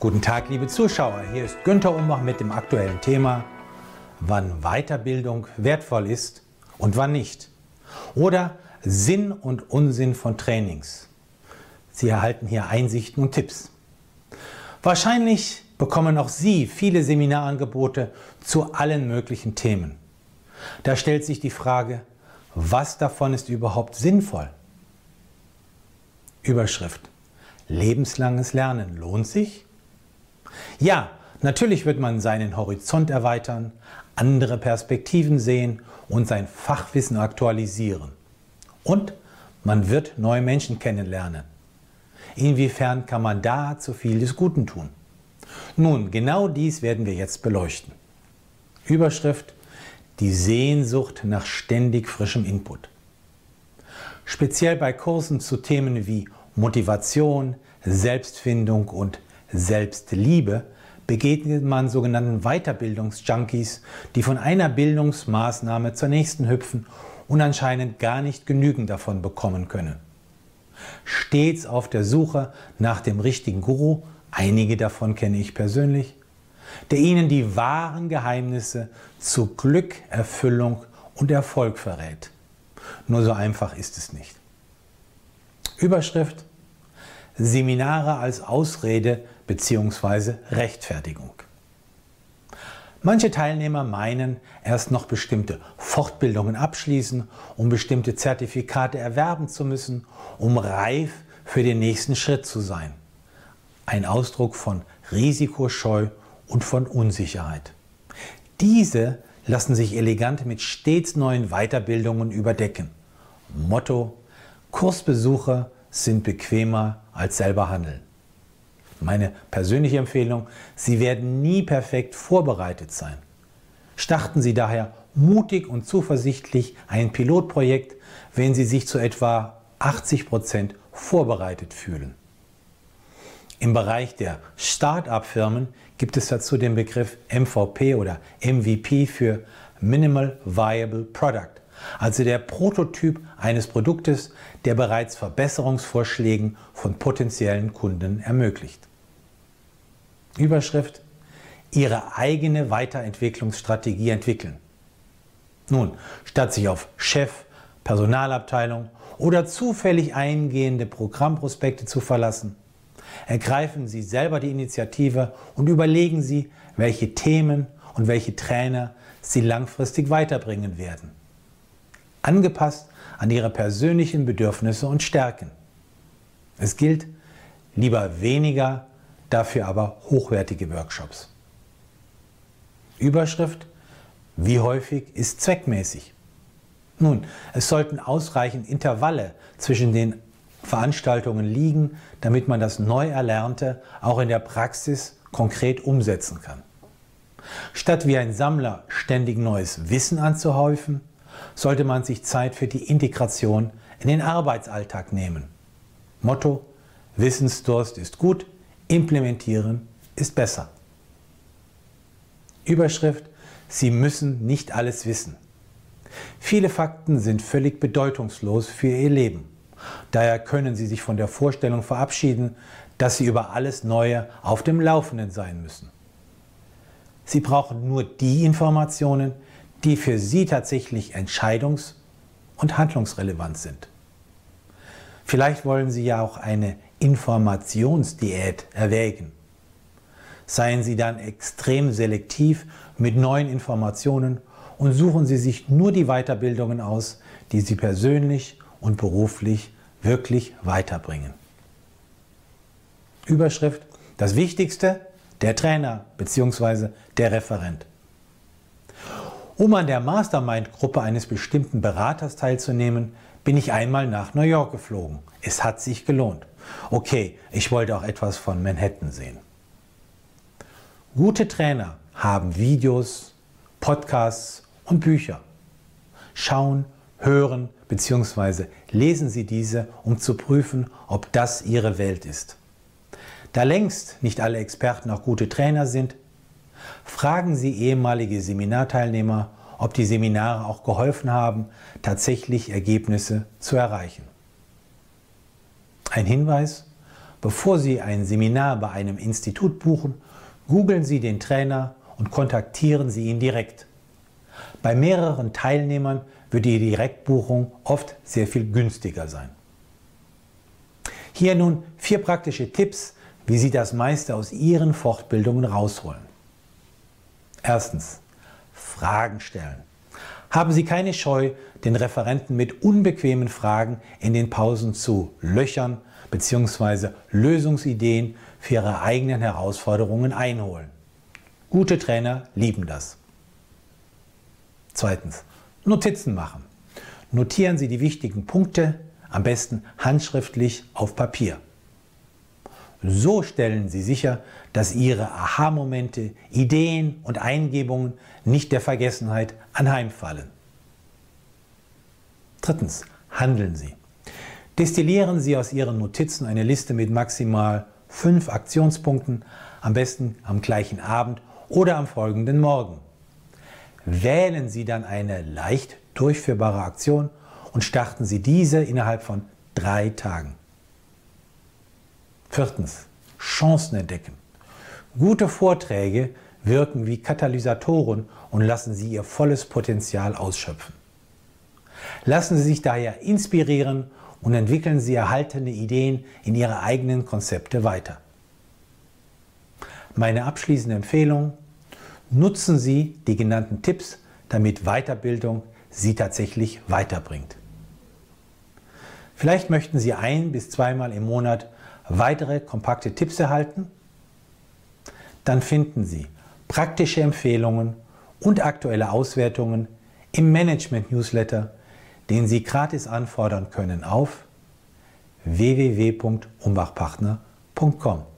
Guten Tag, liebe Zuschauer. Hier ist Günter Umbach mit dem aktuellen Thema, wann Weiterbildung wertvoll ist und wann nicht. Oder Sinn und Unsinn von Trainings. Sie erhalten hier Einsichten und Tipps. Wahrscheinlich bekommen auch Sie viele Seminarangebote zu allen möglichen Themen. Da stellt sich die Frage, was davon ist überhaupt sinnvoll? Überschrift. Lebenslanges Lernen lohnt sich? Ja, natürlich wird man seinen Horizont erweitern, andere Perspektiven sehen und sein Fachwissen aktualisieren. Und man wird neue Menschen kennenlernen. Inwiefern kann man da zu viel des Guten tun? Nun, genau dies werden wir jetzt beleuchten. Überschrift Die Sehnsucht nach ständig frischem Input. Speziell bei Kursen zu Themen wie Motivation, Selbstfindung und Selbstliebe begegnet man sogenannten Weiterbildungsjunkies, die von einer Bildungsmaßnahme zur nächsten hüpfen und anscheinend gar nicht genügend davon bekommen können. Stets auf der Suche nach dem richtigen Guru, einige davon kenne ich persönlich, der ihnen die wahren Geheimnisse zu Glück, Erfüllung und Erfolg verrät. Nur so einfach ist es nicht. Überschrift Seminare als Ausrede bzw. Rechtfertigung. Manche Teilnehmer meinen, erst noch bestimmte Fortbildungen abschließen, um bestimmte Zertifikate erwerben zu müssen, um reif für den nächsten Schritt zu sein. Ein Ausdruck von Risikoscheu und von Unsicherheit. Diese lassen sich elegant mit stets neuen Weiterbildungen überdecken. Motto: Kursbesucher sind bequemer als selber handeln. Meine persönliche Empfehlung, Sie werden nie perfekt vorbereitet sein. Starten Sie daher mutig und zuversichtlich ein Pilotprojekt, wenn Sie sich zu etwa 80 Prozent vorbereitet fühlen. Im Bereich der Start-up-Firmen gibt es dazu den Begriff MVP oder MVP für Minimal Viable Product also der Prototyp eines Produktes, der bereits Verbesserungsvorschlägen von potenziellen Kunden ermöglicht. Überschrift Ihre eigene Weiterentwicklungsstrategie entwickeln. Nun, statt sich auf Chef, Personalabteilung oder zufällig eingehende Programmprospekte zu verlassen, ergreifen Sie selber die Initiative und überlegen Sie, welche Themen und welche Trainer Sie langfristig weiterbringen werden angepasst an ihre persönlichen Bedürfnisse und Stärken. Es gilt lieber weniger, dafür aber hochwertige Workshops. Überschrift Wie häufig ist zweckmäßig? Nun, es sollten ausreichend Intervalle zwischen den Veranstaltungen liegen, damit man das Neuerlernte auch in der Praxis konkret umsetzen kann. Statt wie ein Sammler ständig neues Wissen anzuhäufen, sollte man sich Zeit für die Integration in den Arbeitsalltag nehmen. Motto, Wissensdurst ist gut, implementieren ist besser. Überschrift, Sie müssen nicht alles wissen. Viele Fakten sind völlig bedeutungslos für Ihr Leben. Daher können Sie sich von der Vorstellung verabschieden, dass Sie über alles Neue auf dem Laufenden sein müssen. Sie brauchen nur die Informationen, die für Sie tatsächlich entscheidungs- und handlungsrelevant sind. Vielleicht wollen Sie ja auch eine Informationsdiät erwägen. Seien Sie dann extrem selektiv mit neuen Informationen und suchen Sie sich nur die Weiterbildungen aus, die Sie persönlich und beruflich wirklich weiterbringen. Überschrift Das Wichtigste, der Trainer bzw. der Referent. Um an der Mastermind-Gruppe eines bestimmten Beraters teilzunehmen, bin ich einmal nach New York geflogen. Es hat sich gelohnt. Okay, ich wollte auch etwas von Manhattan sehen. Gute Trainer haben Videos, Podcasts und Bücher. Schauen, hören bzw. lesen Sie diese, um zu prüfen, ob das Ihre Welt ist. Da längst nicht alle Experten auch gute Trainer sind, Fragen Sie ehemalige Seminarteilnehmer, ob die Seminare auch geholfen haben, tatsächlich Ergebnisse zu erreichen. Ein Hinweis, Bevor Sie ein Seminar bei einem Institut buchen, googeln Sie den Trainer und kontaktieren Sie ihn direkt. Bei mehreren Teilnehmern wird die Direktbuchung oft sehr viel günstiger sein. Hier nun vier praktische Tipps, wie Sie das meiste aus Ihren Fortbildungen rausholen. Erstens. Fragen stellen. Haben Sie keine Scheu, den Referenten mit unbequemen Fragen in den Pausen zu löchern bzw. Lösungsideen für Ihre eigenen Herausforderungen einholen. Gute Trainer lieben das. Zweitens. Notizen machen. Notieren Sie die wichtigen Punkte, am besten handschriftlich auf Papier. So stellen Sie sicher, dass Ihre Aha-Momente, Ideen und Eingebungen nicht der Vergessenheit anheimfallen. Drittens, handeln Sie. Destillieren Sie aus Ihren Notizen eine Liste mit maximal fünf Aktionspunkten, am besten am gleichen Abend oder am folgenden Morgen. Wählen Sie dann eine leicht durchführbare Aktion und starten Sie diese innerhalb von drei Tagen. Viertens, Chancen entdecken. Gute Vorträge wirken wie Katalysatoren und lassen Sie Ihr volles Potenzial ausschöpfen. Lassen Sie sich daher inspirieren und entwickeln Sie erhaltene Ideen in Ihre eigenen Konzepte weiter. Meine abschließende Empfehlung, nutzen Sie die genannten Tipps, damit Weiterbildung Sie tatsächlich weiterbringt. Vielleicht möchten Sie ein bis zweimal im Monat weitere kompakte Tipps erhalten? Dann finden Sie praktische Empfehlungen und aktuelle Auswertungen im Management-Newsletter, den Sie gratis anfordern können auf www.umbachpartner.com.